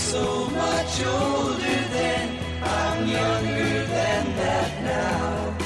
so much older then. I'm younger than that now.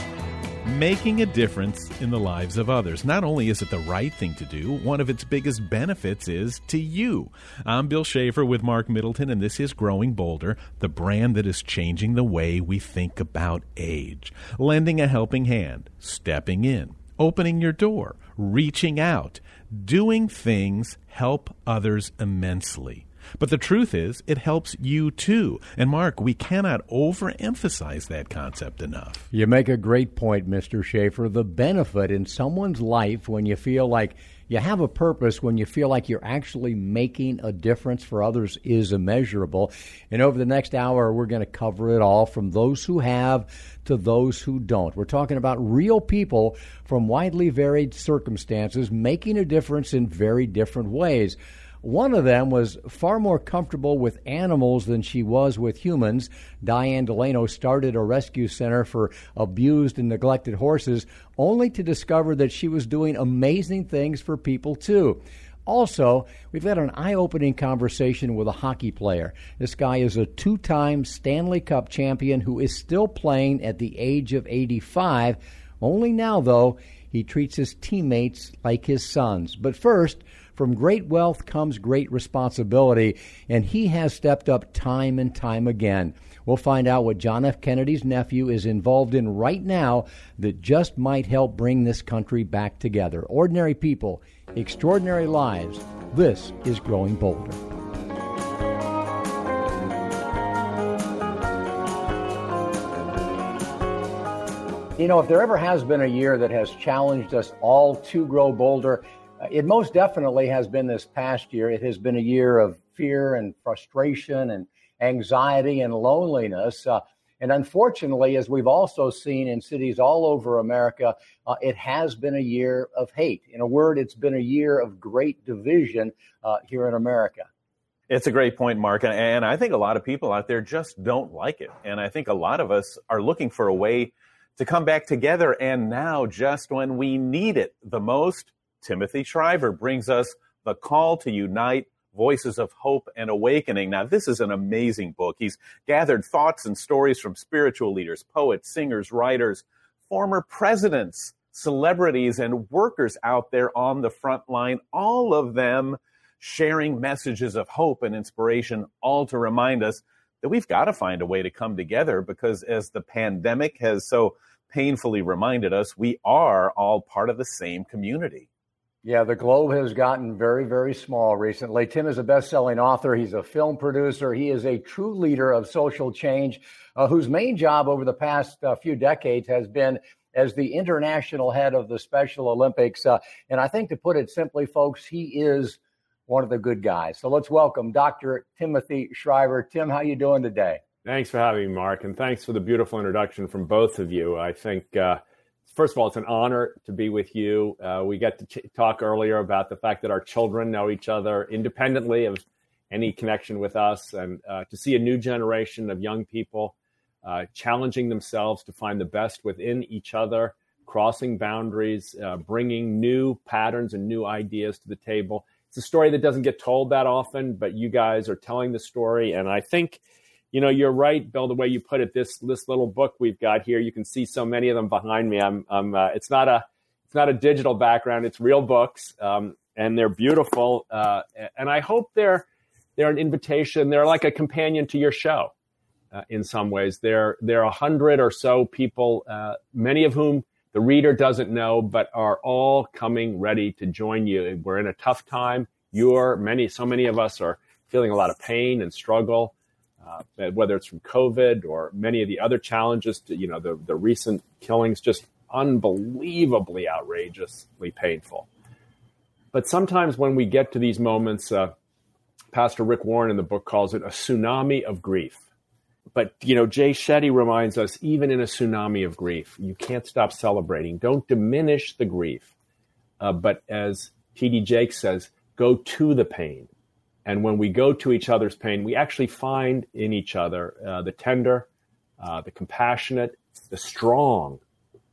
Making a difference in the lives of others. Not only is it the right thing to do, one of its biggest benefits is to you. I'm Bill Shafer with Marc Middleton, and this is Growing Bolder, the brand that is changing the way we think about age. Lending a helping hand, stepping in, opening your door, reaching out, doing things help others immensely. But the truth is, it helps you too. And Marc, we cannot overemphasize that concept enough. You make a great point, Mr. Shafer. The benefit in someone's life when you feel like you have a purpose, when you feel like you're actually making a difference for others, is immeasurable. And over the next hour, we're going to cover it all from those who have to those who don't. We're talking about real people from widely varied circumstances making a difference in very different ways. One of them was far more comfortable with animals than she was with humans. Diane Delano started a rescue center for abused and neglected horses, only to discover that she was doing amazing things for people too. Also, we've had an eye opening conversation with a hockey player. This guy is a two time Stanley Cup champion who is still playing at the age of 85. Only now, though, he treats his teammates like his sons. But first, from great wealth comes great responsibility, and he has stepped up time and time again. We'll find out what John F. Kennedy's nephew is involved in right now that just might help bring this country back together. Ordinary people, extraordinary lives. This is Growing Bolder. You know, if there ever has been a year that has challenged us all to grow bolder, it most definitely has been this past year. It has been a year of fear and frustration and anxiety and loneliness. Uh, and unfortunately, as we've also seen in cities all over America, uh, it has been a year of hate. In a word, it's been a year of great division uh, here in America. It's a great point, Marc. And I think a lot of people out there just don't like it. And I think a lot of us are looking for a way to come back together. And now, just when we need it the most, Timothy Shriver brings us The Call to Unite Voices of Hope and Awakening. Now, this is an amazing book. He's gathered thoughts and stories from spiritual leaders, poets, singers, writers, former presidents, celebrities, and workers out there on the front line, all of them sharing messages of hope and inspiration, all to remind us that we've got to find a way to come together because as the pandemic has so painfully reminded us, we are all part of the same community. Yeah, the globe has gotten very, very small recently. Tim is a best selling author. He's a film producer. He is a true leader of social change, uh, whose main job over the past uh, few decades has been as the international head of the Special Olympics. Uh, and I think to put it simply, folks, he is one of the good guys. So let's welcome Dr. Timothy Shriver. Tim, how are you doing today? Thanks for having me, Marc, and thanks for the beautiful introduction from both of you. I think uh, first of all, it's an honor to be with you. Uh, we got to ch- talk earlier about the fact that our children know each other independently of any connection with us, and uh, to see a new generation of young people uh, challenging themselves to find the best within each other, crossing boundaries, uh, bringing new patterns and new ideas to the table. It's a story that doesn't get told that often, but you guys are telling the story, and I think you know, you're right, Bill. The way you put it, this this little book we've got here, you can see so many of them behind me. I'm, I'm uh, it's not a it's not a digital background; it's real books, um, and they're beautiful. Uh, and I hope they're they're an invitation. They're like a companion to your show. Uh, in some ways, there are a hundred or so people, uh, many of whom the reader doesn't know, but are all coming ready to join you. We're in a tough time. You're many, so many of us are feeling a lot of pain and struggle uh, whether it's from COVID or many of the other challenges, to, you know, the, the recent killings, just unbelievably outrageously painful. But sometimes when we get to these moments, uh, Pastor Rick Warren in the book calls it a tsunami of grief. But, you know, Jay Shetty reminds us even in a tsunami of grief, you can't stop celebrating. Don't diminish the grief. Uh, but as T.D. Jakes says, go to the pain and when we go to each other's pain, we actually find in each other uh, the tender, uh, the compassionate, the strong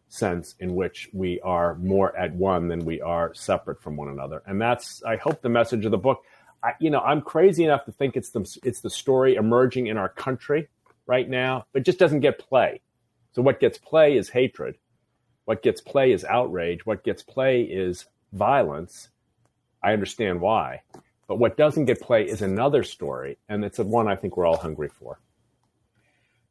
sense in which we are more at one than we are separate from one another. And that's, I hope, the message of the book. I, you know, I'm crazy enough to think it's the it's the story emerging in our country right now, but just doesn't get play. So what gets play is hatred. What gets play is outrage. What gets play is violence. I understand why. But what doesn't get play is another story, and it's a one I think we're all hungry for.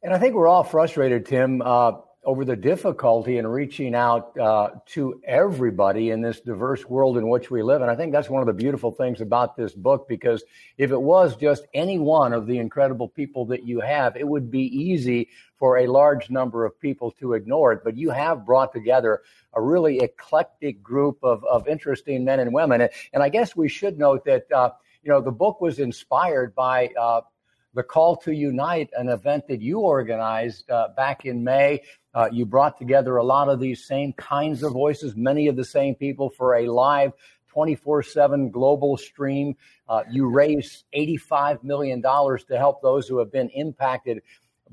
And I think we're all frustrated, Tim. Uh, over the difficulty in reaching out uh, to everybody in this diverse world in which we live. And I think that's one of the beautiful things about this book because if it was just any one of the incredible people that you have, it would be easy for a large number of people to ignore it. But you have brought together a really eclectic group of, of interesting men and women. And, I guess we should note that. Uh, you know, the book was inspired by uh, the Call to Unite, an event that you organized uh, back in May. Uh, you brought together a lot of these same kinds of voices, many of the same people for a live 24 7 global stream. Uh, you raised $85 million to help those who have been impacted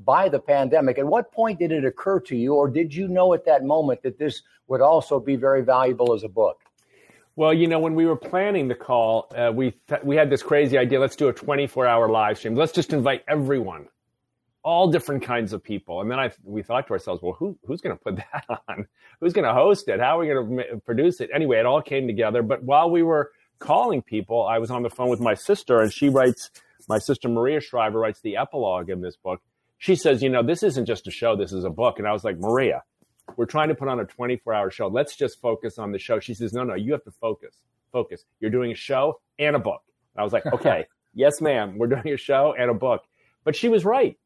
by the pandemic. At what point did it occur to you, or did you know at that moment that this would also be very valuable as a book? Well, you know, when we were planning the call, uh, we th- we had this crazy idea. Let's do a 24 hour live stream. Let's just invite everyone, all different kinds of people. And then I we thought to ourselves, well, who who's going to put that on? Who's going to host it? How are we going to produce it? Anyway, it all came together. But while we were calling people, I was on the phone with my sister, and she writes. My sister Maria Shriver writes the epilogue in this book. She says, you know, this isn't just a show. This is a book. And I was like, Maria, we're trying to put on a 24 hour show. Let's just focus on the show. She says, no, no, you have to focus. Focus. You're doing a show and a book. And I was like, okay, yes, ma'am. We're doing a show and a book. But she was right.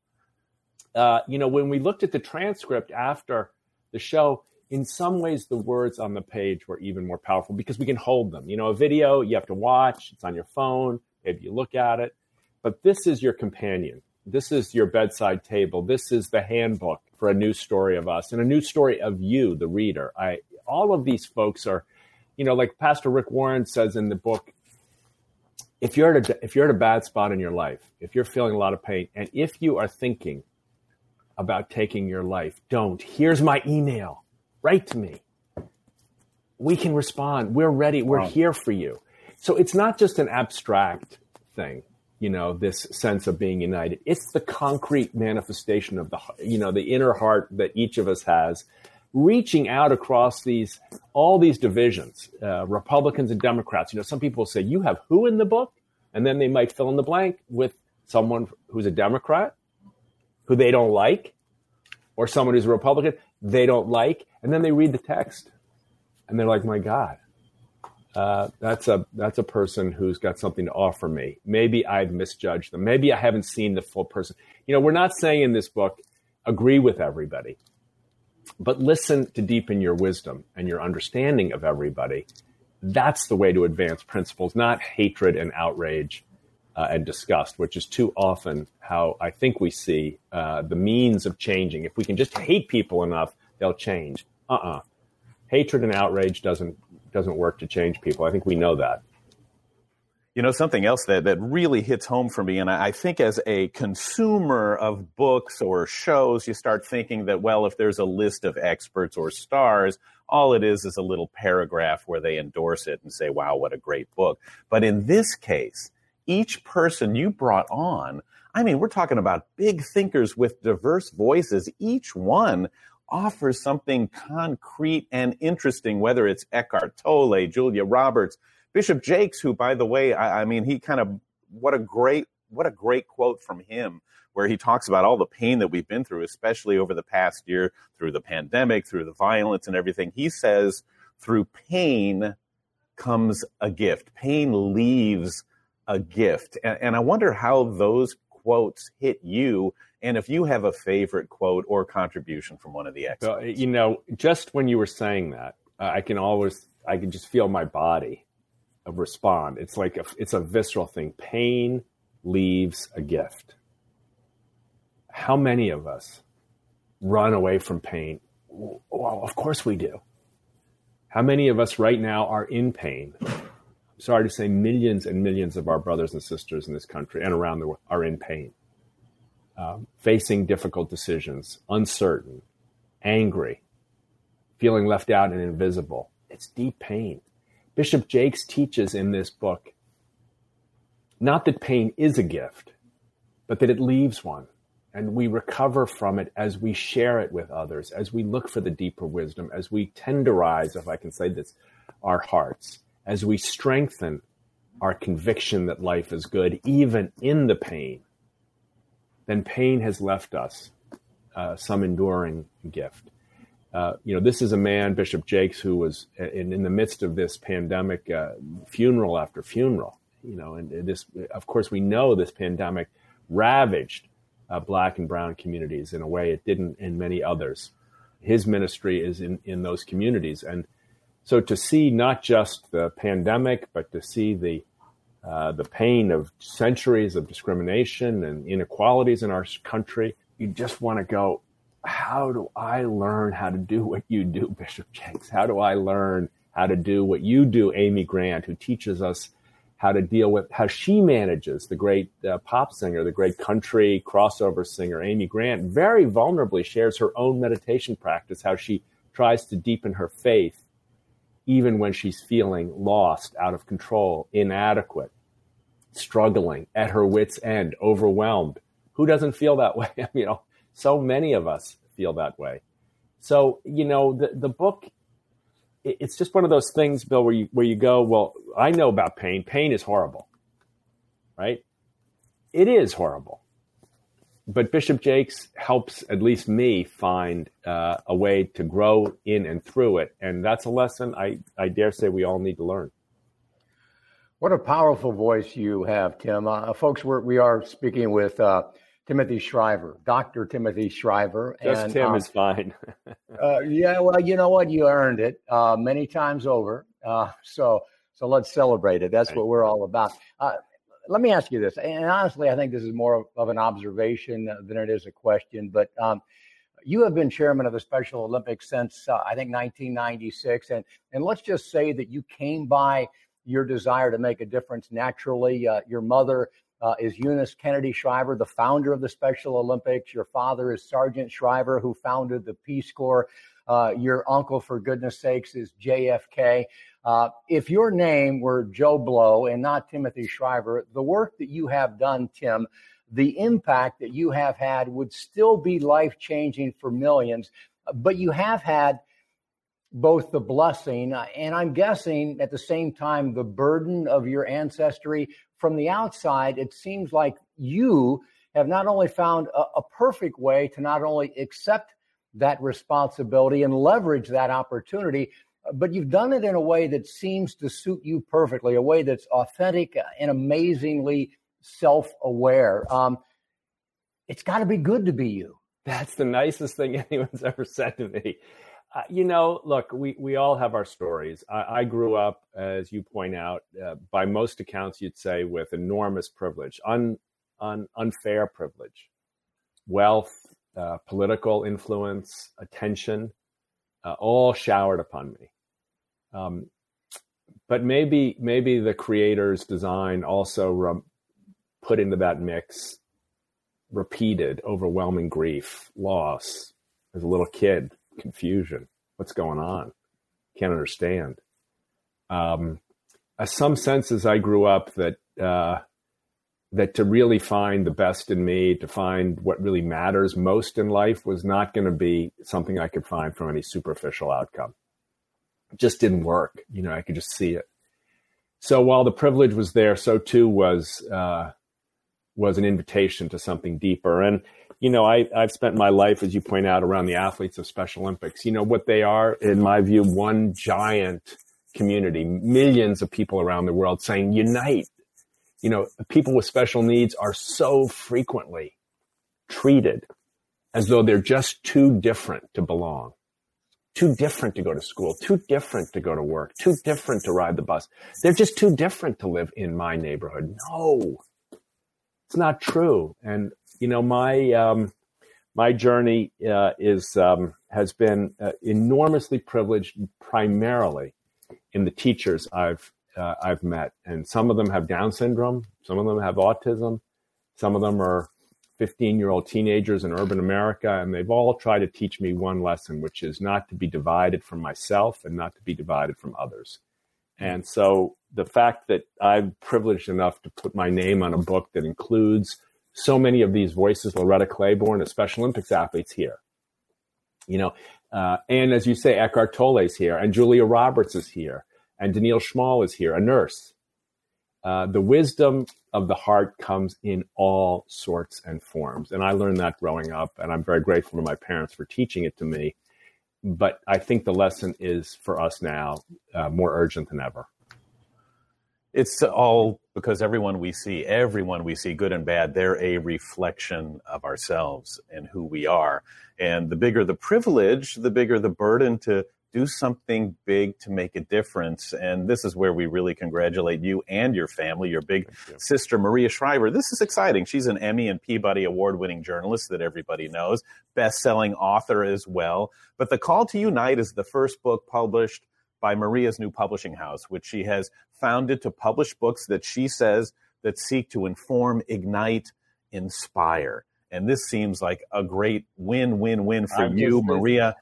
Uh, you know, when we looked at the transcript after the show, in some ways the words on the page were even more powerful because we can hold them. You know, a video you have to watch, it's on your phone, maybe you look at it. But this is your companion. This is your bedside table. This is the handbook for a new story of us and a new story of you, the reader. I all of these folks are, you know, like Pastor Rick Warren says in the book, if you're at a if you're at a bad spot in your life, if you're feeling a lot of pain, and if you are thinking about taking your life, don't. Here's my email. Write to me. We can respond. We're ready. We're wow. here for you. So it's not just an abstract thing you know this sense of being united. It's the concrete manifestation of the you know the inner heart that each of us has reaching out across these all these divisions uh, republicans and democrats. You know some people say you have who in the book? And then they might fill in the blank with someone who's a democrat who they don't like or someone who's a republican they don't like and then they read the text and they're like my god uh, that's a that's a person who's got something to offer me. Maybe I've misjudged them. Maybe I haven't seen the full person. You know, we're not saying in this book agree with everybody, but listen to deepen your wisdom and your understanding of everybody. That's the way to advance principles, not hatred and outrage uh, and disgust, which is too often how I think we see uh, the means of changing. If we can just hate people enough, they'll change. Uh uh Hatred and outrage doesn't doesn't work to change people. I think we know that. You know, something else that, that really hits home for me, and I, I think as a consumer of books or shows, you start thinking that, well, if there's a list of experts or stars, all it is is a little paragraph where they endorse it and say, wow, what a great book. But in this case, each person you brought on, I mean, we're talking about big thinkers with diverse voices. Each one offers something concrete and interesting, whether it's Eckhart Tolle, Julia Roberts, Bishop Jakes, who, by the way, I, I mean, he kind of, what a great, what a great quote from him where he talks about all the pain that we've been through, especially over the past year, through the pandemic, through the violence and everything. He says, through pain comes a gift. Pain leaves a gift. And, and I wonder how those quotes hit you and if you have a favorite quote or contribution from one of the experts. Well, you know, just when you were saying that, uh, I can always, I can just feel my body respond. It's like, a, it's a visceral thing. Pain leaves a gift. How many of us run away from pain? Well, of course we do. How many of us right now are in pain? Sorry to say, millions and millions of our brothers and sisters in this country and around the world are in pain um, facing difficult decisions, uncertain, angry, feeling left out and invisible. It's deep pain. Bishop Jakes teaches in this book not that pain is a gift, but that it leaves one. And we recover from it as we share it with others, as we look for the deeper wisdom, as we tenderize, if I can say this, our hearts, as we strengthen our conviction that life is good, even in the pain, then pain has left us uh, some enduring gift. Uh, you know, this is a man, Bishop Jakes, who was in, in the midst of this pandemic, uh, funeral after funeral. You know, and this, of course, we know this pandemic ravaged uh, black and brown communities in a way it didn't in many others. His ministry is in, in those communities. And so to see not just the pandemic, but to see the uh, the pain of centuries of discrimination and inequalities in our country, you just want to go, how do I learn how to do what you do, Bishop Jakes? How do I learn how to do what you do, Amy Grant, who teaches us how to deal with how she manages the great uh, pop singer, the great country crossover singer, Amy Grant, very vulnerably shares her own meditation practice, how she tries to deepen her faith even when she's feeling lost, out of control, inadequate, struggling, at her wits' end, overwhelmed. Who doesn't feel that way? you know, so many of us feel that way. So, you know, the, the book, it's just one of those things, Bill, where you, where you go, well, I know about pain. Pain is horrible, right? It is horrible. But Bishop Jakes helps at least me find uh, a way to grow in and through it. And that's a lesson I, I dare say we all need to learn. What a powerful voice you have, Tim. Uh, folks, we're, we are speaking with uh, Timothy Shriver, Dr. Timothy Shriver. Just and, Tim uh, is fine. uh, yeah, well, you know what? You earned it uh, many times over. Uh, so, so let's celebrate it. That's what we're all about. Uh, let me ask you this, and honestly, I think this is more of an observation than it is a question. But um, you have been chairman of the Special Olympics since uh, I think 1996, and and let's just say that you came by your desire to make a difference naturally. your mother uh, is Eunice Kennedy Shriver, the founder of the Special Olympics. Your father is Sargent Shriver, who founded the Peace Corps. Uh, your uncle, for goodness sakes, is JFK. Uh, if your name were Joe Blow and not Timothy Shriver, the work that you have done, Tim, the impact that you have had would still be life changing for millions. But you have had both the blessing uh, and I'm guessing at the same time the burden of your ancestry from the outside, it seems like you have not only found a, a perfect way to not only accept that responsibility and leverage that opportunity, but you've done it in a way that seems to suit you perfectly, a way that's authentic and amazingly self aware. Um, it's got to be good to be you. That's the nicest thing anyone's ever said to me. Uh, you know, look, we, we all have our stories. I, I grew up, as you point out, uh, by most accounts, you'd say, with enormous privilege, un, un, unfair privilege, wealth, uh, political influence, attention, uh, all showered upon me. Um, but maybe maybe the creator's design also re- put into that mix repeated, overwhelming grief, loss as a little kid confusion. What's going on? Can't understand. Um, uh, some senses I grew up that uh, that to really find the best in me, to find what really matters most in life, was not going to be something I could find from any superficial outcome. It just didn't work. You know, I could just see it. So while the privilege was there, so too was uh, was an invitation to something deeper. And you know, I, I've spent my life, as you point out, around the athletes of Special Olympics. You know, what they are, in my view, one giant community, millions of people around the world saying, unite. You know, people with special needs are so frequently treated as though they're just too different to belong, too different to go to school, too different to go to work, too different to ride the bus. They're just too different to live in my neighborhood. No, it's not true. And you know, my um, my journey uh, is um, has been uh, enormously privileged, primarily in the teachers I've uh, I've met, and some of them have Down syndrome, some of them have autism, some of them are 15 year old teenagers in urban America, and they've all tried to teach me one lesson, which is not to be divided from myself and not to be divided from others. And so the fact that I'm privileged enough to put my name on a book that includes so many of these voices, Loretta Claiborne, a Special Olympics athletes here, you know, uh, and as you say, Eckhart Tolle is here, and Julia Roberts is here, and Daniil Schmall is here, a nurse. Uh, the wisdom of the heart comes in all sorts and forms. And I learned that growing up, and I'm very grateful to my parents for teaching it to me. But I think the lesson is for us now uh, more urgent than ever. It's all because everyone we see, everyone we see, good and bad, they're a reflection of ourselves and who we are. And the bigger the privilege, the bigger the burden to do something big to make a difference. And this is where we really congratulate you and your family, your big you. sister, Maria Shriver. This is exciting. She's an Emmy and Peabody award winning journalist that everybody knows, best selling author as well. But The Call to Unite is the first book published by Maria's new publishing house, which she has founded to publish books that she says that seek to inform, ignite, inspire. And this seems like a great win, win, win for I'm you, Maria.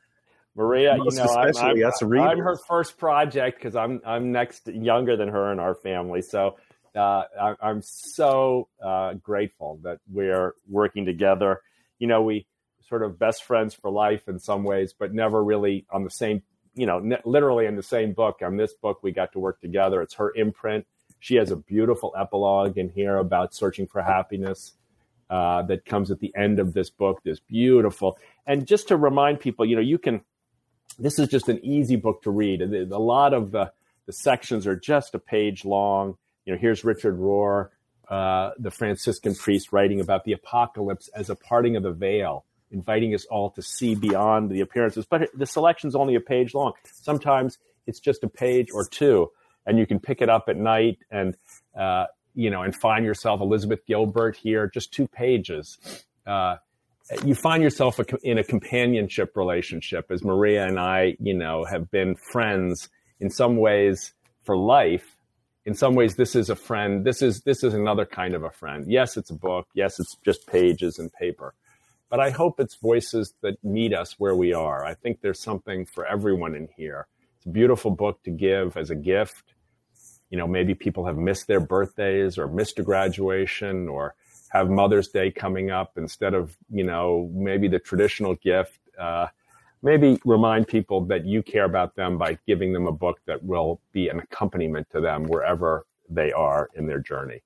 Maria, Most you know, I'm, I'm, I'm, her first project because I'm I'm next younger than her in our family. So uh, I, am so uh, grateful that we're working together. You know, we sort of best friends for life in some ways, but never really on the same. You know, ne- literally in the same book. On this book, we got to work together. It's her imprint. She has a beautiful epilogue in here about searching for happiness. Uh, that comes at the end of this book, this beautiful. And just to remind people, you know, you can this is just an easy book to read. A lot of the, the sections are just a page long. You know, here's Richard Rohr, uh, the Franciscan priest, writing about the apocalypse as a parting of the veil, inviting us all to see beyond the appearances. But the selection's only a page long. Sometimes it's just a page or two, and you can pick it up at night and uh, you know and find yourself Elizabeth Gilbert here, just two pages. Uh, you find yourself in a companionship relationship as Maria and I, you know, have been friends in some ways for life. In some ways, this is a friend. This is this is another kind of a friend. Yes, it's a book. Yes, it's just pages and paper. But I hope it's voices that meet us where we are. I think there's something for everyone in here. It's a beautiful book to give as a gift. You know, maybe people have missed their birthdays or missed a graduation or have Mother's Day coming up instead of, you know, maybe the traditional gift. Uh, maybe remind people that you care about them by giving them a book that will be an accompaniment to them wherever they are in their journey.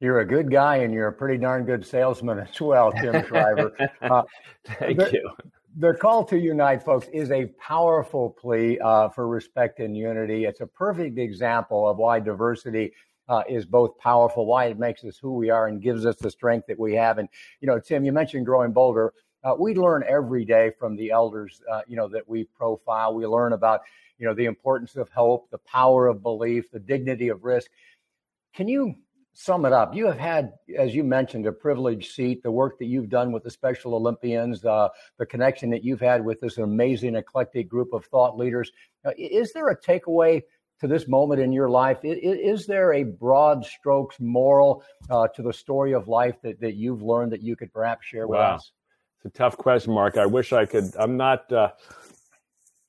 You're a good guy and you're a pretty darn good salesman as well, Tim Shriver. Uh, Thank the, you. The call to unite, folks, is a powerful plea uh, for respect and unity. It's a perfect example of why diversity uh, is both powerful, why it makes us who we are and gives us the strength that we have. And, you know, Tim, you mentioned growing bolder. Uh, we learn every day from the elders, uh, you know, that we profile. We learn about, you know, the importance of hope, the power of belief, the dignity of risk. Can you sum it up? You have had, as you mentioned, a privileged seat, the work that you've done with the Special Olympians, uh, the connection that you've had with this amazing, eclectic group of thought leaders. Uh, is there a takeaway to this moment in your life, is, there a broad strokes moral uh, to the story of life that, that you've learned that you could perhaps share with wow. us? It's a tough question, Marc. I wish I could. I'm not. Uh,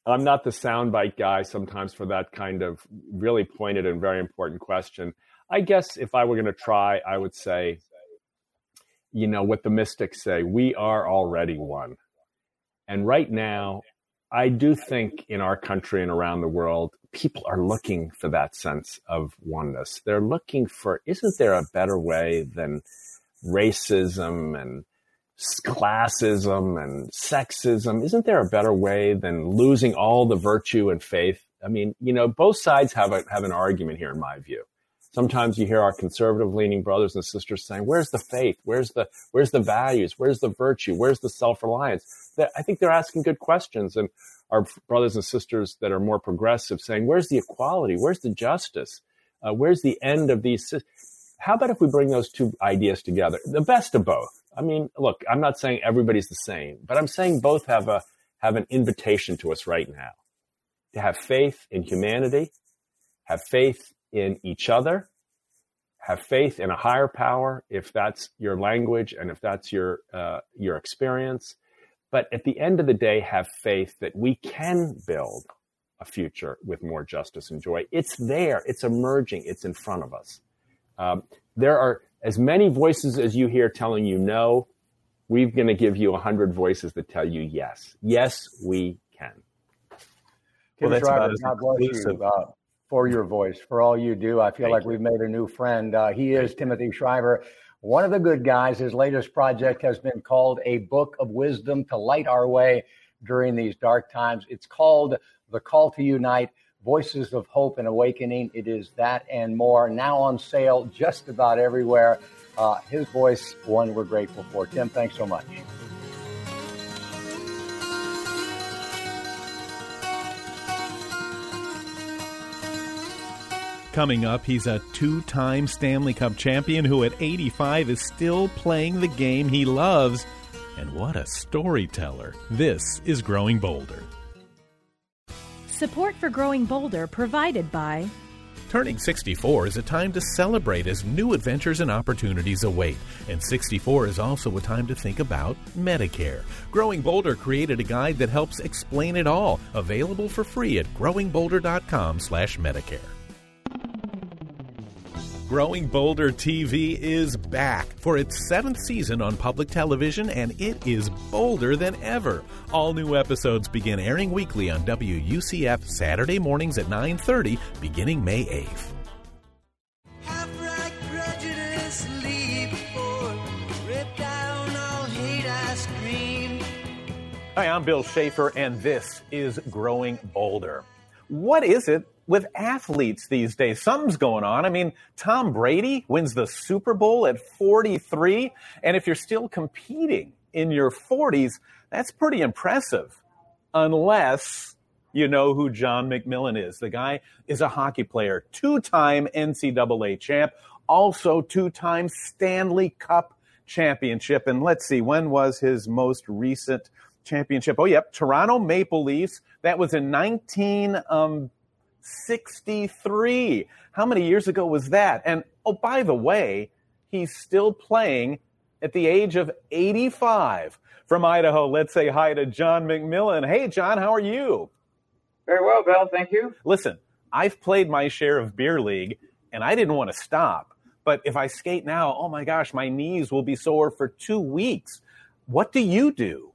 I'm not the soundbite guy sometimes for that kind of really pointed and very important question. I guess if I were going to try, I would say, you know, what the mystics say: we are already one. And right now, I do think in our country and around the world, people are looking for that sense of oneness. They're looking for, isn't there a better way than racism and classism and sexism? Isn't there a better way than losing all the virtue and faith? I mean, you know, both sides have a, have an argument here, in my view. Sometimes you hear our conservative leaning brothers and sisters saying, where's the faith? Where's the, where's the values? Where's the virtue? Where's the self-reliance? I think they're asking good questions. And our brothers and sisters that are more progressive saying, where's the equality? Where's the justice? Uh, where's the end of these? How about if we bring those two ideas together? The best of both. I mean, look, I'm not saying everybody's the same, but I'm saying both have a have an invitation to us right now to have faith in humanity, have faith in each other, have faith in a higher power if that's your language and if that's your uh, your experience, but at the end of the day, have faith that we can build a future with more justice and joy. It's there, it's emerging, it's in front of us. Um, there are as many voices as you hear telling you no. We're going to give you a 100 voices that tell you yes. Yes, we can. Tim well, Shriver, God bless you uh, for your voice, for all you do. I feel Thank like you. we've made a new friend. Uh, he is Timothy Shriver, one of the good guys. His latest project has been called A Book of Wisdom to Light Our Way during these dark times. It's called The Call to Unite Voices of Hope and Awakening. It is that and more now on sale just about everywhere. Uh, his voice, one we're grateful for. Tim, thanks so much. Coming up, he's a two time Stanley Cup champion who at 85 is still playing the game he loves. And what a storyteller. This is Growing Bolder. Support for Growing Bolder provided by Turning 64 is a time to celebrate as new adventures and opportunities await. And 64 is also a time to think about Medicare. Growing Bolder created a guide that helps explain it all, available for free at growingbolder.com/medicare. Growing Bolder TV is back for its seventh season on public television, and it is bolder than ever. All new episodes begin airing weekly on WUCF Saturday mornings at 9:30, beginning May 8th. Hi, I'm Bill Shafer, and this is Growing Bolder. What is it with athletes these days. Something's going on. I mean, Tom Brady wins the Super Bowl at 43. And if you're still competing in your 40s, that's pretty impressive. Unless you know who John MacMillan is. The guy is a hockey player, two time NCAA champ, also two time Stanley Cup championship. And let's see, when was his most recent championship? Oh, yep, Toronto Maple Leafs. That was in 19. Um, 63. How many years ago was that? And oh, by the way, he's still playing at the age of 85. From Idaho, let's say hi to John MacMillan. Hey, John, how are you? Very well, Bill. Thank you. Listen, I've played my share of beer league and I didn't want to stop. But if I skate now, oh my gosh, my knees will be sore for two weeks. What do you do?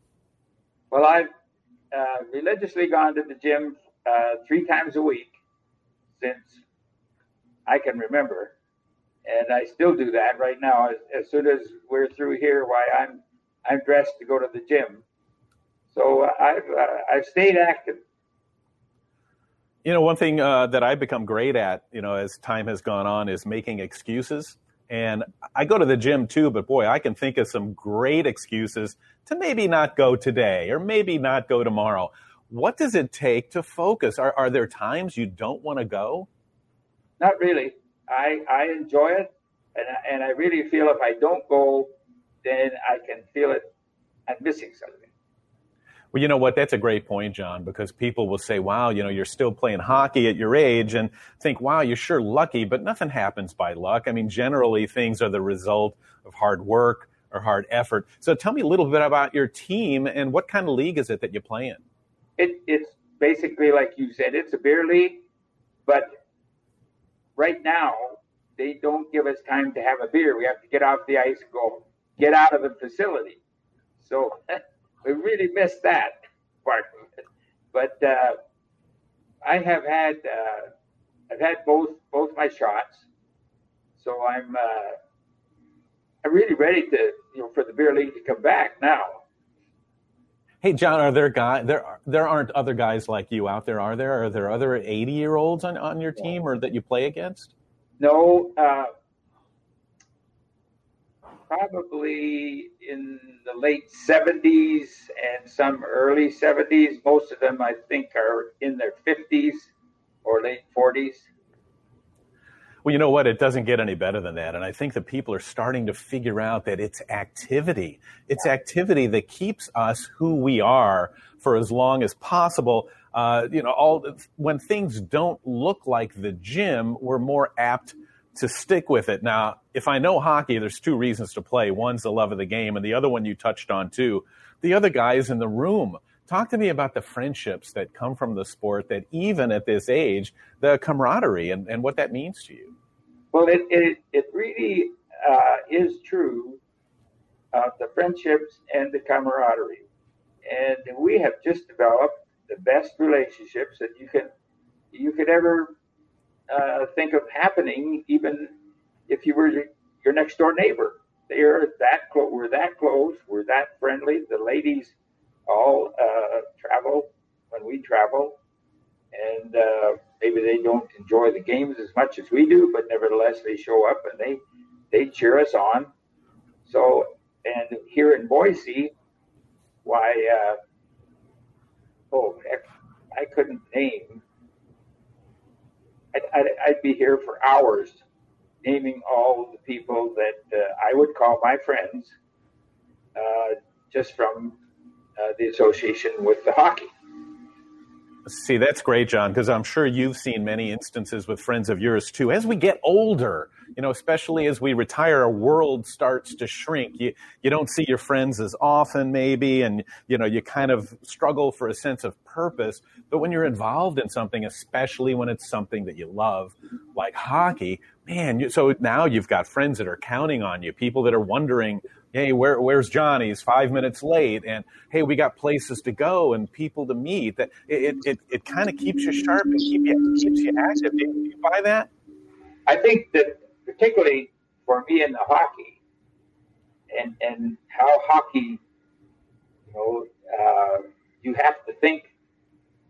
Well, I've uh, religiously gone to the gym uh, three times a week since I can remember. And I still do that right now. As, as soon as we're through here, why I'm I'm dressed to go to the gym. So uh, I've uh, I've stayed active. You know, one thing uh, that I've become great at, you know, as time has gone on, is making excuses. And I go to the gym too, but boy, I can think of some great excuses to maybe not go today or maybe not go tomorrow what does it take to focus? Are, are there times you don't want to go? Not really. I, I enjoy it. And, and I really feel if I don't go, then I can feel it. I'm missing something. Well, you know what? That's a great point, John, because people will say, wow, you know, you're still playing hockey at your age and think, wow, you're sure lucky, but nothing happens by luck. I mean, generally things are the result of hard work or hard effort. So tell me a little bit about your team and what kind of league is it that you play in? it, it's basically like you said, it's a beer league, but right now they don't give us time to have a beer. We have to get off the ice and go get out of the facility. So we really missed that part. But uh, I have had uh, I've had both both my shots, so I'm uh, I'm really ready to you know for the beer league to come back now. Hey, John, are there guy there there aren't other guys like you out there, are there? Are there other 80 year olds on, on your team or that you play against? No, uh, probably in the late 70s and some early 70s. Most of them, I think, are in their 50s or late 40s. Well, you know what? It doesn't get any better than that. And I think that people are starting to figure out that it's activity. It's activity that keeps us who we are for as long as possible. Uh, you know, all when things don't look like the gym, we're more apt to stick with it. Now, if I know hockey, there's two reasons to play. One's the love of the game, and the other one you touched on too. The other guy is in the room Talk to me about the friendships that come from the sport that even at this age, the camaraderie and, and what that means to you. Well, it, it, it really uh, is true of the friendships and the camaraderie. And we have just developed the best relationships that you can you could ever uh, think of happening, even if you were your next door neighbor. They are that close. We're that close. We're that friendly. The ladies all uh, travel when we travel, and uh, maybe they don't enjoy the games as much as we do, but nevertheless they show up and they they cheer us on. So, and here in Boise, why? Uh, oh, heck, I couldn't name. I'd, I'd, I'd, be here for hours naming all the people that uh, I would call my friends, uh, just from uh, the association with the hockey. See, that's great, John, because I'm sure you've seen many instances with friends of yours too. As we get older, you know, especially as we retire, our world starts to shrink. You you don't see your friends as often, maybe, and you know, you kind of struggle for a sense of purpose. But when you're involved in something, especially when it's something that you love, like hockey, man, you, so now you've got friends that are counting on you, people that are wondering hey, where, where's Johnny? He's five minutes late. And hey, we got places to go and people to meet. That it, it, it kind of keeps you sharp and keep you, keeps you active. Do you buy that? I think that particularly for me in the hockey and, and how hockey, you know, uh, you have to think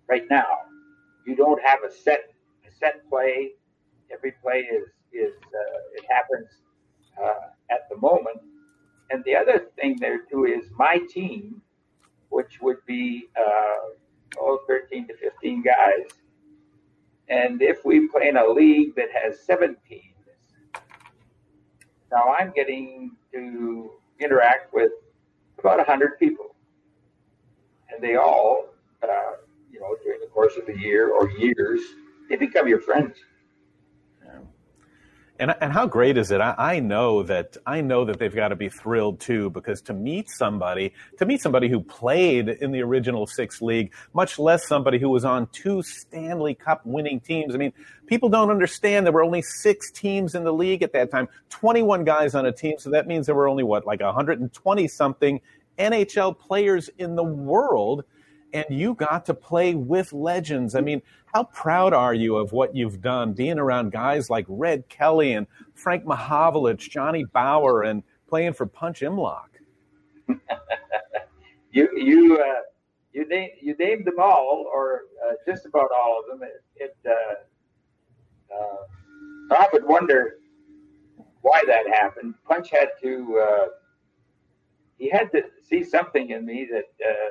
right now. You don't have a set, a set play. Every play is, is uh, it happens uh, at the moment and the other thing there too is my team, which would be uh, oh, 13 to 15 guys. And if we play in a league that has seven teams, now I'm getting to interact with about a 100 people. And they all, uh, you know, during the course of a year or years, they become your friends. And, and how great is it? I, I know that I know that they've got to be thrilled too, because to meet somebody, to meet somebody who played in the original six league, much less somebody who was on two Stanley Cup winning teams. I mean, people don't understand there were only six teams in the league at that time, 21 guys on a team. So that means there were only what, like 120 something NHL players in the world and you got to play with legends. I mean, how proud are you of what you've done, being around guys like Red Kelly and Frank Mahovlich, Johnny Bower, and playing for Punch Imlach? you you uh, you named you named them all, or uh, just about all of them. It, it uh, uh I would wonder why that happened. Punch had to uh, he had to see something in me that uh,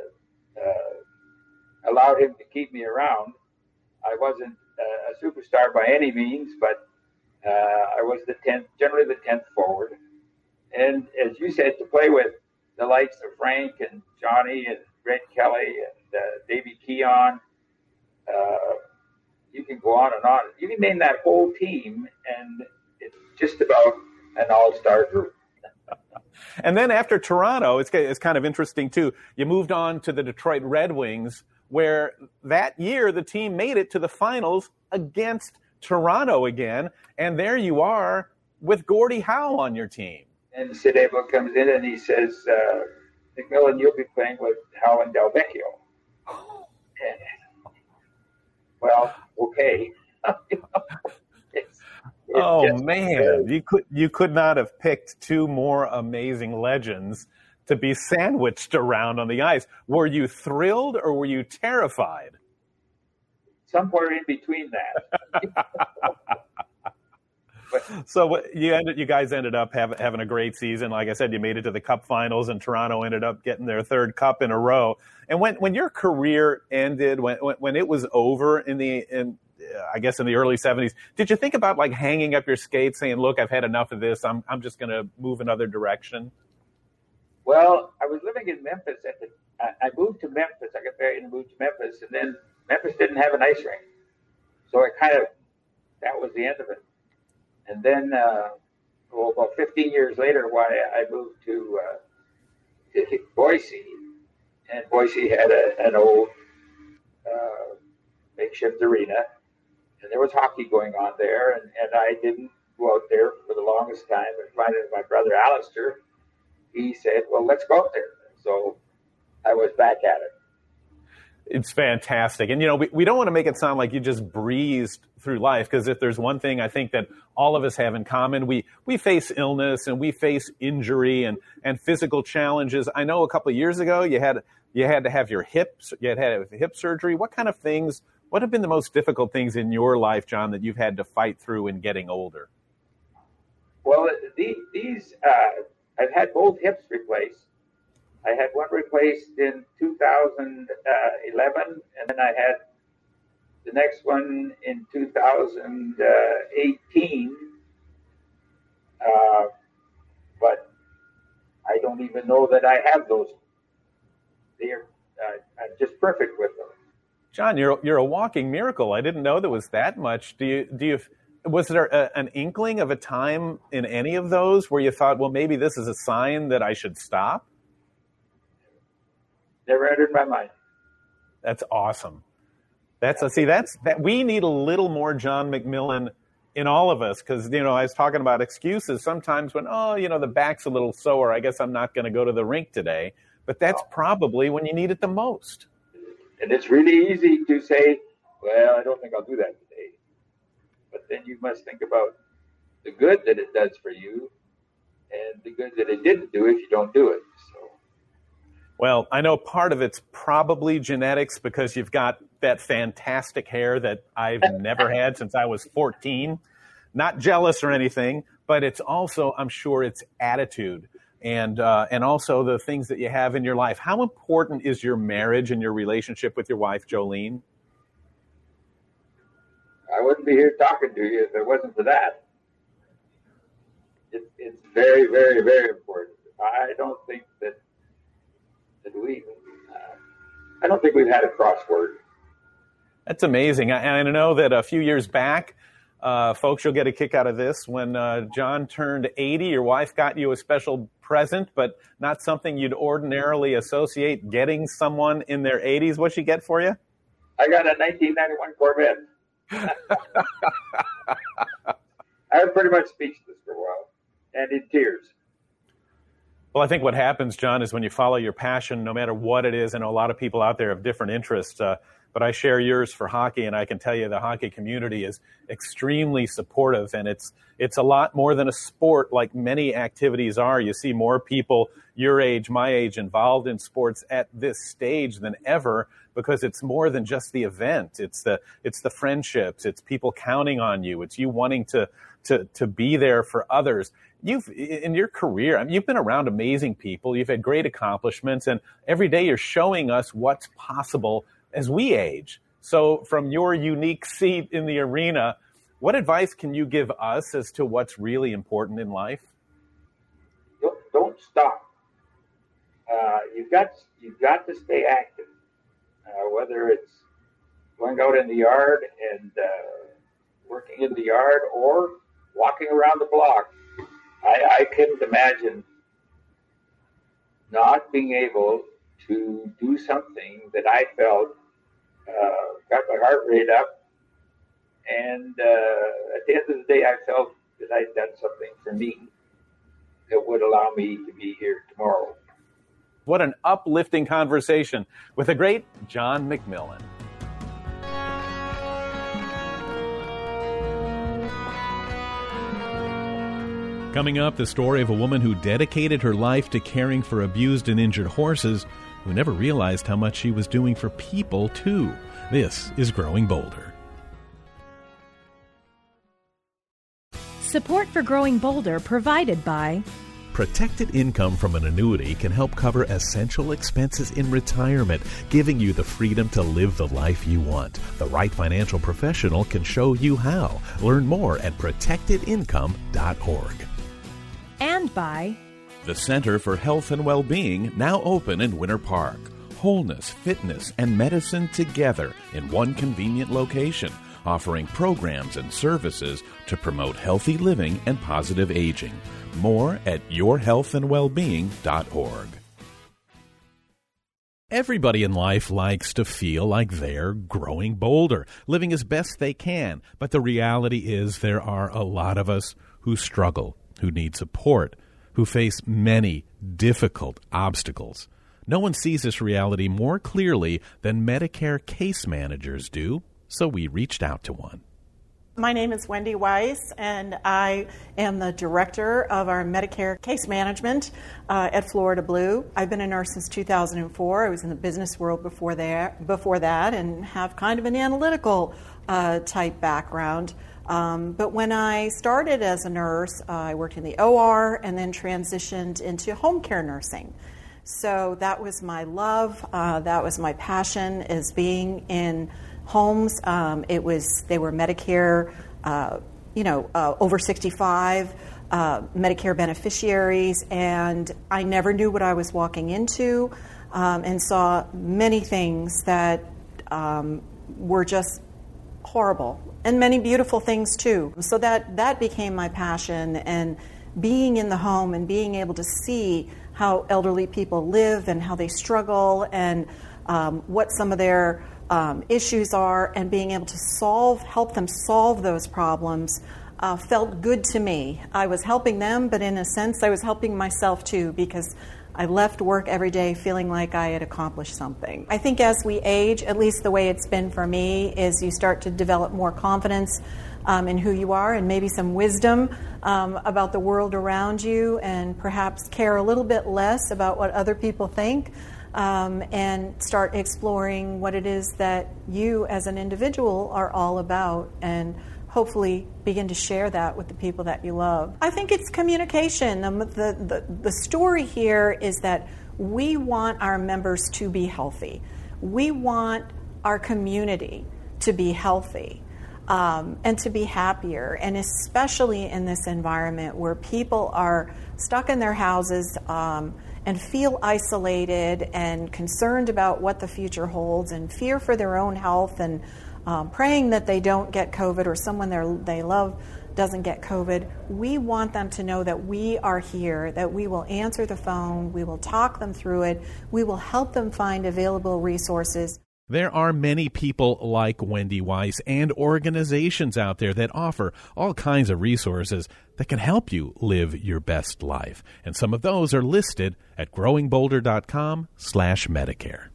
allowed him to keep me around. I wasn't a superstar by any means, but uh, I was the tenth, generally the tenth forward. And as you said, to play with the likes of Frank and Johnny and Red Kelly and uh, Davy Keon, uh, you can go on and on. You can name that whole team, and it's just about an all-star group. and then after Toronto, it's, it's kind of interesting too. You moved on to the Detroit Red Wings, where that year the team made it to the finals against Toronto again, and there you are with Gordie Howe on your team. And Sid comes in and he says, uh, MacMillan, you'll be playing with Howe and Delvecchio. well, okay. it's, it's oh man, you could you could not have picked two more amazing legends to be sandwiched around on the ice. Were you thrilled or were you terrified? Somewhere in between that. so you ended, you guys ended up have, having a great season. Like I said, you made it to the Cup Finals, and Toronto ended up getting their third Cup in a row. And when when your career ended, when when, when it was over in the in I guess in the early 70s. Did you think about like hanging up your skates saying, look, I've had enough of this. I'm, I'm just going to move another direction? Well, I was living in Memphis at the. I moved to Memphis. I got married and moved to Memphis, and then Memphis didn't have an ice rink, so I kind of that was the end of it. And then, uh, well, about 15 years later, why I moved to, uh, to Boise, and Boise had a, an old uh, makeshift arena, and there was hockey going on there, and, and I didn't go out there for the longest time. And finally, my brother Alistair, he said, "Well, let's go out there." So I was back at it. It's fantastic. And, you know, we, we don't want to make it sound like you just breezed through life because if there's one thing I think that all of us have in common, we, we face illness and we face injury and, and physical challenges. I know a couple of years ago you had, you had to have your hips, you had had hip surgery. What kind of things, what have been the most difficult things in your life, John, that you've had to fight through in getting older? Well, these, these uh, I've had both hips replaced I had one replaced in 2011, and then I had the next one in 2018. Uh, but I don't even know that I have those. They're uh, I'm just perfect with them. John, you're you're a walking miracle. I didn't know there was that much. Do you do you? Was there a, an inkling of a time in any of those where you thought, well, maybe this is a sign that I should stop? never entered my mind. That's awesome. That's a, see that's that we need a little more John MacMillan in all of us because you know I was talking about excuses sometimes when oh you know the back's a little sore I guess I'm not going to go to the rink today but that's probably when you need it the most. And it's really easy to say, well, I don't think I'll do that then you must think about the good that it does for you and the good that it didn't do if you don't do it. Well, I know part of it's probably genetics because you've got that fantastic hair that I've never had since I was 14. Not jealous or anything, but it's also, I'm sure, it's attitude and uh, and also the things that you have in your life. How important is your marriage and your relationship with your wife, Jolene? I wouldn't be here talking to you if it wasn't for that. It, it's very, very, very important. I don't think that that we, uh, I don't think we've had a crossword. That's amazing. And I know that a few years back, uh, folks, you'll get a kick out of this. When uh, John turned 80, your wife got you a special present, but not something you'd ordinarily associate getting someone in their 80s. What'd she get for you? I got a 1991 Corvette. I was pretty much speechless for a while and in tears. Well, I think what happens, John, is when you follow your passion, no matter what it is, I know a lot of people out there have different interests, uh, but I share yours for hockey, and I can tell you the hockey community is extremely supportive, and it's it's a lot more than a sport like many activities are. You see more people your age, my age, involved in sports at this stage than ever because it's more than just the event. It's the it's the friendships. It's people counting on you. It's you wanting to to to be there for others you've in your career I mean, you've been around amazing people you've had great accomplishments and every day you're showing us what's possible as we age. So from your unique seat in the arena what advice can you give us as to what's really important in life? Don't, don't stop. Uh, you've got you've got to stay active uh, whether it's going out in the yard and uh, working in the yard or walking around the block. I, I couldn't imagine not being able to do something that I felt got my heart rate up. And uh, at the end of the day, I felt that I'd done something for me that would allow me to be here tomorrow. What an uplifting conversation with the great John MacMillan. Coming up, the story of a woman who dedicated her life to caring for abused and injured horses who never realized how much she was doing for people, too. This is Growing Bolder. Support for Growing Bolder provided by Protected income from an annuity can help cover essential expenses in retirement, giving you the freedom to live the life you want. The right financial professional can show you how. Learn more at protectedincome.org and by the Center for Health and Well-being, now open in Winter Park. Wholeness, fitness, and medicine together in one convenient location, offering programs and services to promote healthy living and positive aging. More at yourhealthandwellbeing.org. Everybody in life likes to feel like they're growing bolder, living as best they can. But the reality is there are a lot of us who struggle, who need support, who face many difficult obstacles. No one sees this reality more clearly than Medicare case managers do, so we reached out to one. My name is Wendy Weiss, and I am the director of our Medicare case management uh, at Florida Blue. I've been a nurse since 2004. I was in the business world before that, before that and have kind of an analytical uh, type background. Um, but when I started as a nurse, uh, I worked in the OR and then transitioned into home care nursing. So that was my love. Uh, that was my passion, is being in homes. Um, it was they were Medicare, uh, you know, uh, over 65 uh, Medicare beneficiaries, and I never knew what I was walking into, um, and saw many things that um, were just horrible, and many beautiful things too. So that that became my passion, and being in the home and being able to see how elderly people live and how they struggle and um, what some of their um, issues are and being able to solve, help them solve those problems uh, felt good to me. I was helping them, but in a sense, I was helping myself too because I left work every day feeling like I had accomplished something. I think as we age, at least the way it's been for me, is you start to develop more confidence um, in who you are and maybe some wisdom um, about the world around you and perhaps care a little bit less about what other people think um, and start exploring what it is that you as an individual are all about and hopefully begin to share that with the people that you love. I think it's communication. The, the, the story here is that we want our members to be healthy. We want our community to be healthy um, and to be happier, and especially in this environment where people are stuck in their houses. Um, and feel isolated and concerned about what the future holds and fear for their own health and um, praying that they don't get COVID or someone they love doesn't get COVID, we want them to know that we are here, that we will answer the phone, we will talk them through it, we will help them find available resources. There are many people like Wendy Weiss and organizations out there that offer all kinds of resources that can help you live your best life. And some of those are listed at growingbolder.com slash Medicare.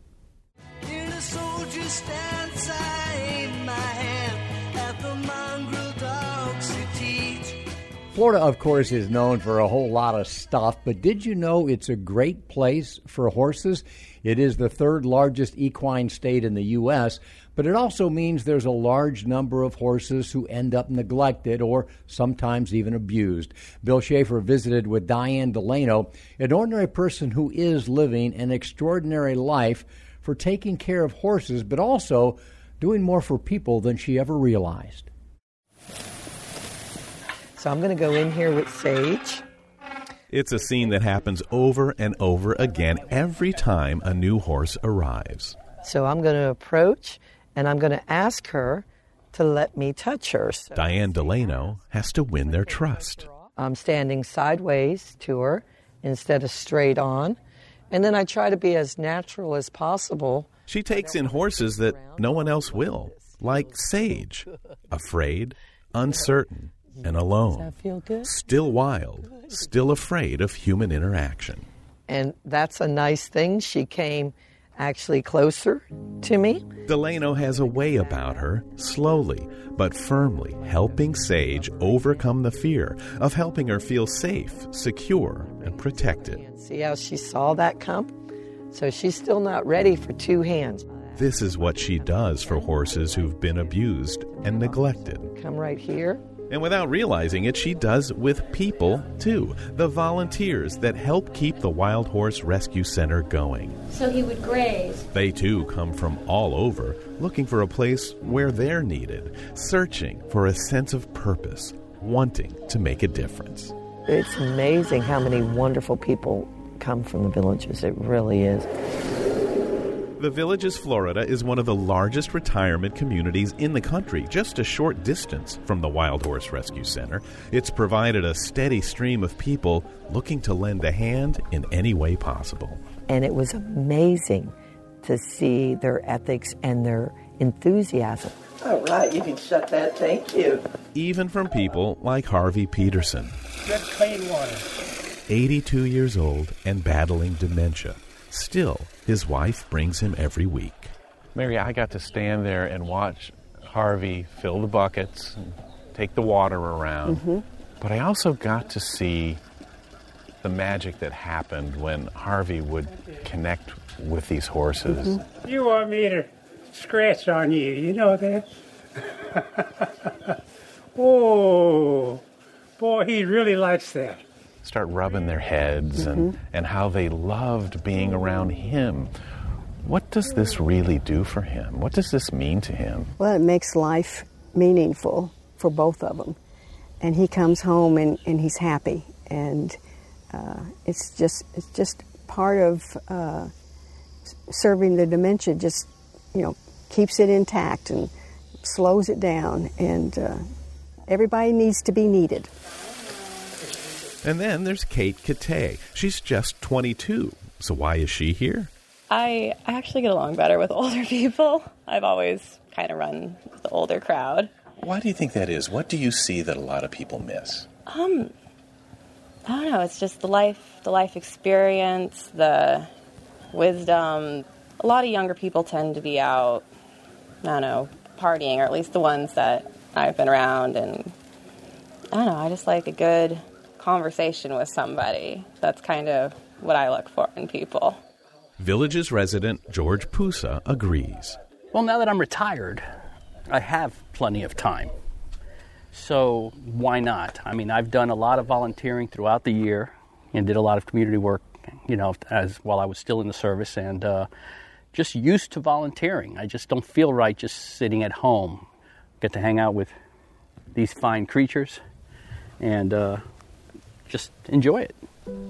Florida, of course, is known for a whole lot of stuff, but did you know it's a great place for horses? It is the third largest equine state in the U.S., but it also means there's a large number of horses who end up neglected or sometimes even abused. Bill Shafer visited with Diane Delano, an ordinary person who is living an extraordinary life for taking care of horses, but also doing more for people than she ever realized. So I'm going to go in here with Sage. It's a scene that happens over and over again every time a new horse arrives. So I'm going to approach and I'm going to ask her to let me touch her. So Diane Delano has to win their trust. I'm standing sideways to her instead of straight on. And then I try to be as natural as possible. She takes in horses that no one else will, like Sage, afraid, uncertain, and alone. Does that feel good? Still wild, still afraid of human interaction. And that's a nice thing. She came actually closer to me. Delano has a way about her, slowly but firmly helping Sage overcome the fear of helping her feel safe, secure, and protected. See how she saw that come? So she's still not ready for two hands. This is what she does for horses who've been abused and neglected. Come right here. And without realizing it, she does with people too. The volunteers that help keep the Wild Horse Rescue Center going. So he would graze. They too come from all over, looking for a place where they're needed, searching for a sense of purpose, wanting to make a difference. It's amazing how many wonderful people come from the villages. It really is. The Villages, Florida is one of the largest retirement communities in the country, just a short distance from the Wild Horse Rescue Center. It's provided a steady stream of people looking to lend a hand in any way possible. And it was amazing to see their ethics and their enthusiasm. All right, you can shut that. Thank you. Even from people like Harvey Peterson, Good clean water. 82 years old and battling dementia. Still, his wife brings him every week. Mary, I got to stand there and watch Harvey fill the buckets and take the water around. Mm-hmm. But I also got to see the magic that happened when Harvey would connect with these horses. Mm-hmm. You want me to scratch on you, you know that? oh, boy, he really likes that. Start rubbing their heads and, and how they loved being around him. What does this really do for him? What does this mean to him? Well, it makes life meaningful for both of them. And he comes home and, and he's happy. And uh, it's just it's just part of uh, serving the dementia. Just you know keeps it intact and slows it down. And uh, everybody needs to be needed. And then there's Kate Kate. She's just 22. So why is she here? I, I actually get along better with older people. I've always kind of run with the older crowd. Why do you think that is? What do you see that a lot of people miss? Um, I don't know. It's just the life, the life experience, the wisdom. A lot of younger people tend to be out. I don't know, partying, or at least the ones that I've been around. And I don't know. I just like a good conversation with somebody. That's kind of what I look for in people. Village's resident George Pusa agrees. Well, now that I'm retired, I have plenty of time. So why not? I mean, I've done a lot of volunteering throughout the year and did a lot of community work, you know, as while I was still in the service and uh, just used to volunteering. I just don't feel right just sitting at home. Get to hang out with these fine creatures and uh, just enjoy it.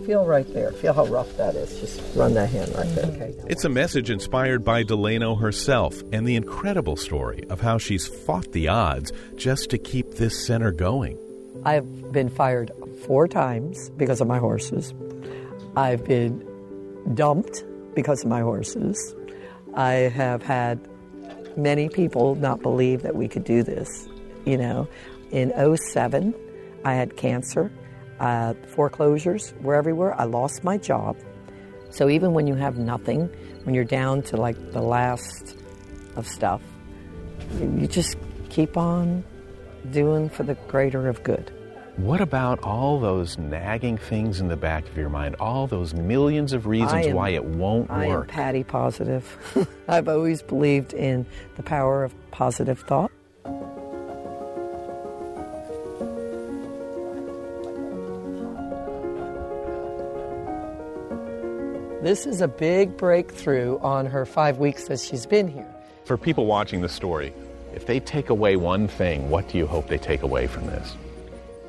Feel right there. Feel how rough that is. Just run that hand right there, okay? It's a message inspired by Delano herself and the incredible story of how she's fought the odds just to keep this center going. I've been fired four times because of my horses. I've been dumped because of my horses. I have had many people not believe that we could do this. You know, in 07, I had cancer. Uh, foreclosures were everywhere. I lost my job. So even when you have nothing, when you're down to like the last of stuff, you just keep on doing for the greater of good. What about all those nagging things in the back of your mind? All those millions of reasons am- why it won't I am work? Patty positive. I've always believed in the power of positive thought. This is a big breakthrough on her five weeks that she's been here. For people watching the story, if they take away one thing, what do you hope they take away from this?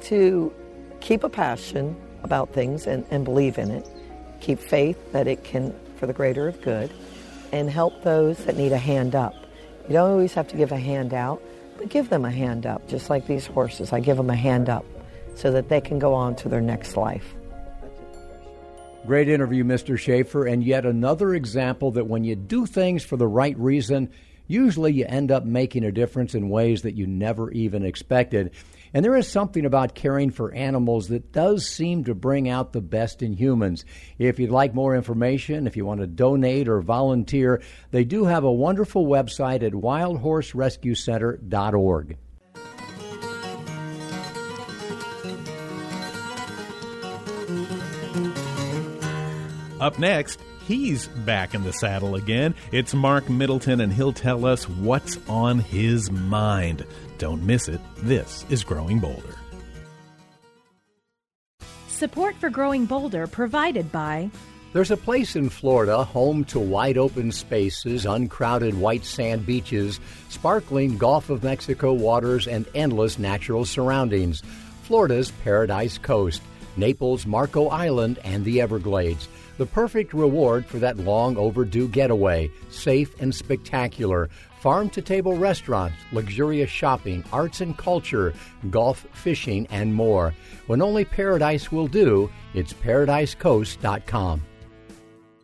To keep a passion about things and, and believe in it, keep faith that it can, for the greater of good, and help those that need a hand up. You don't always have to give a hand out, but give them a hand up, just like these horses. I give them a hand up so that they can go on to their next life. Great interview, Mr. Shafer, and yet another example that when you do things for the right reason, usually you end up making a difference in ways that you never even expected. And there is something about caring for animals that does seem to bring out the best in humans. If you'd like more information, if you want to donate or volunteer, they do have a wonderful website at wildhorserescuecenter.org. Up next, he's back in the saddle again. It's Marc Middleton, and he'll tell us what's on his mind. Don't miss it. This is Growing Bolder. Support for Growing Bolder provided by There's a place in Florida home to wide open spaces, uncrowded white sand beaches, sparkling Gulf of Mexico waters, and endless natural surroundings. Florida's Paradise Coast, Naples, Marco Island, and the Everglades. The perfect reward for that long overdue getaway. Safe and spectacular. Farm to table restaurants, luxurious shopping, arts and culture, golf, fishing, and more. When only paradise will do, it's paradisecoast.com.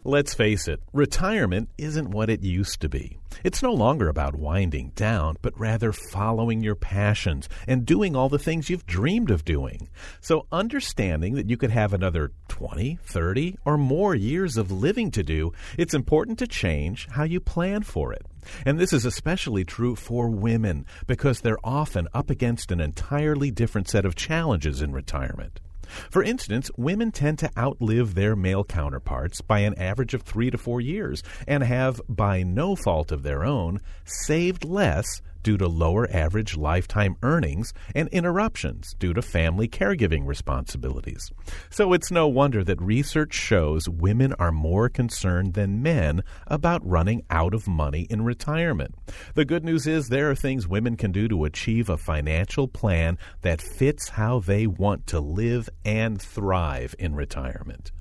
Let's face it, retirement isn't what it used to be. It's no longer about winding down, but rather following your passions and doing all the things you've dreamed of doing. So, understanding that you could have another 20, 30, or more years of living to do, it's important to change how you plan for it. And this is especially true for women because they're often up against an entirely different set of challenges in retirement. For instance, women tend to outlive their male counterparts by an average of three to four years and have, by no fault of their own, saved less due to lower average lifetime earnings and interruptions due to family caregiving responsibilities. So it's no wonder that research shows women are more concerned than men about running out of money in retirement. The good news is there are things women can do to achieve a financial plan that fits how they want to live and thrive in retirement.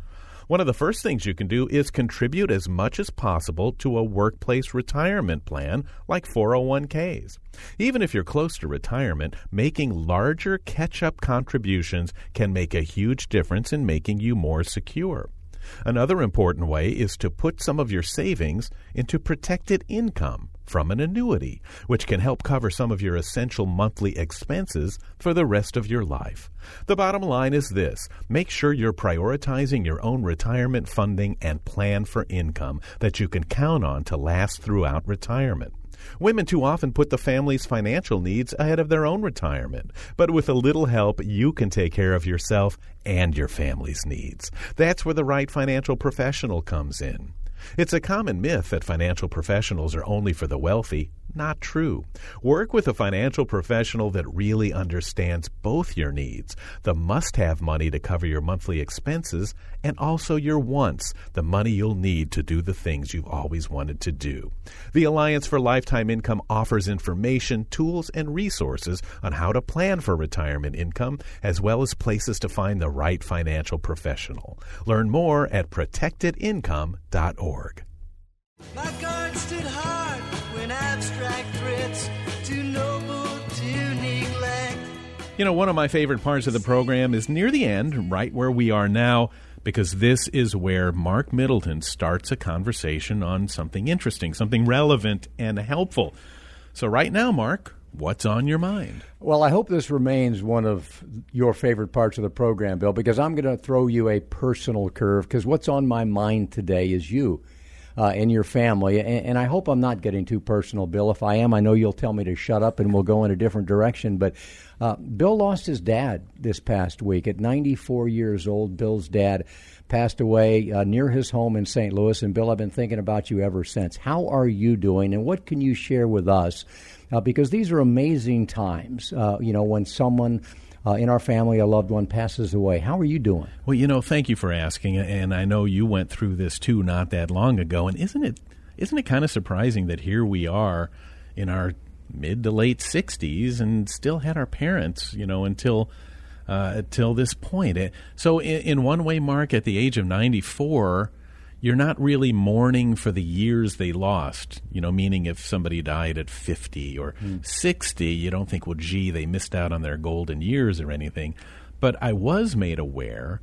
One of the first things you can do is contribute as much as possible to a workplace retirement plan like 401ks. Even if you're close to retirement, making larger catch up contributions can make a huge difference in making you more secure. Another important way is to put some of your savings into protected income from an annuity, which can help cover some of your essential monthly expenses for the rest of your life. The bottom line is this make sure you're prioritizing your own retirement funding and plan for income that you can count on to last throughout retirement. Women too often put the family's financial needs ahead of their own retirement. But with a little help, you can take care of yourself and your family's needs. That's where the right financial professional comes in. It's a common myth that financial professionals are only for the wealthy. Not true. Work with a financial professional that really understands both your needs the must have money to cover your monthly expenses, and also your wants, the money you'll need to do the things you've always wanted to do. The Alliance for Lifetime Income offers information, tools, and resources on how to plan for retirement income, as well as places to find the right financial professional. Learn more at protectedincome.org. My guard stood hard when abstract threats too noble to neglect. You know, one of my favorite parts of the program is near the end, right where we are now, because this is where Marc Middleton starts a conversation on something interesting, something relevant and helpful. So, right now, Marc, what's on your mind? Well, I hope this remains one of your favorite parts of the program, Bill, because I'm going to throw you a personal curve, because what's on my mind today is you. Uh, and your family. And, and, I hope I'm not getting too personal, Bill. If I am, I know you'll tell me to shut up and we'll go in a different direction. But uh, Bill lost his dad this past week. At 94 years old, Bill's dad passed away uh, near his home in St. Louis. And Bill, I've been thinking about you ever since. How are you doing? And what can you share with us? Uh, because these are amazing times, uh, you know, when someone uh, in our family, a loved one passes away. How are you doing? Well, you know, thank you for asking, and I know you went through this too not that long ago. And isn't it isn't it kind of surprising that here we are in our mid to late sixties and still had our parents, you know, until uh, until this point. So, in, in one way, Marc, at the age of ninety four you're not really mourning for the years they lost. You know, meaning if somebody died at 50 or mm. 60, you don't think, well, gee, they missed out on their golden years or anything. But I was made aware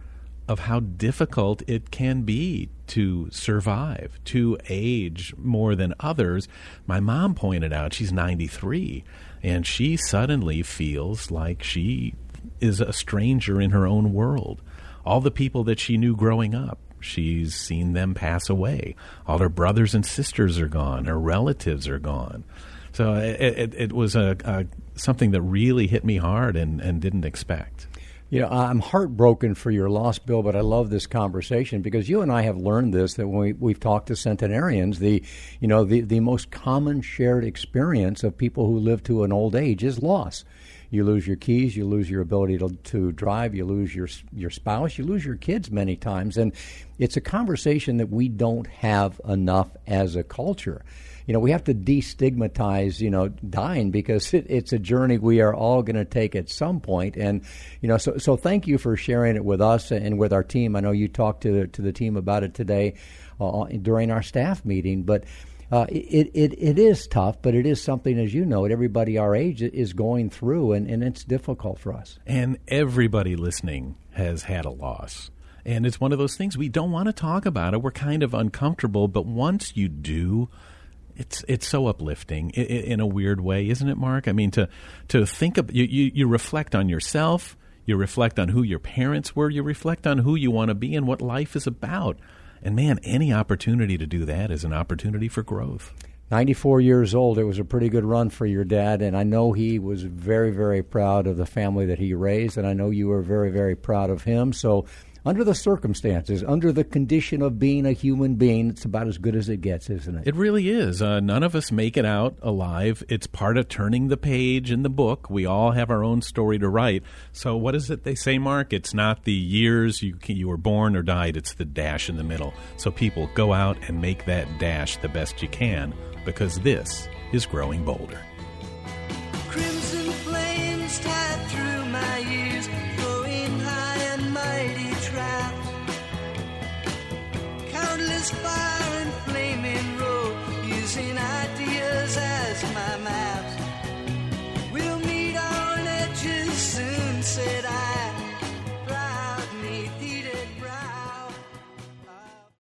of how difficult it can be to survive, to age more than others. My mom pointed out she's 93, and she suddenly feels like she is a stranger in her own world. All the people that she knew growing up, She's seen them pass away. All her brothers and sisters are gone. Her relatives are gone. So it, it, it was a, a, something that really hit me hard and, and didn't expect. You know, I'm heartbroken for your loss, Bill, but I love this conversation because you and I have learned this that when we, we've talked to centenarians, the you know the, the most common shared experience of people who live to an old age is loss. You lose your keys, you lose your ability to, to drive, you lose your your spouse, you lose your kids many times, and it's a conversation that we don't have enough as a culture. You know, we have to destigmatize, you know, dying because it, it's a journey we are all going to take at some point. And, you know, so, so thank you for sharing it with us and with our team. I know you talked to the, to the team about it today uh, during our staff meeting, but uh, it, it, it is tough, but it is something, as you know, everybody our age is going through, and, and it's difficult for us. And everybody listening has had a loss. And it's one of those things we don't want to talk about it. We're kind of uncomfortable, but once you do, it's it's so uplifting in, in, a weird way, isn't it, Marc? I mean, to to think of you, you, you reflect on yourself, you reflect on who your parents were, you reflect on who you want to be and what life is about. And man, any opportunity to do that is an opportunity for growth. 94 years old. It was a pretty good run for your dad, and I know he was very, very proud of the family that he raised, and I know you were very, very proud of him. So under the circumstances, under the condition of being a human being, it's about as good as it gets, isn't it? It really is. Uh, none of us make it out alive. It's part of turning the page in the book. We all have our own story to write. So, what is it they say, Marc? It's not the years you you were born or died. It's the dash in the middle. So, people, go out and make that dash the best you can, because this is growing bolder. This fire and flaming road, using ideas as my maps. We'll meet on edges soon, said I.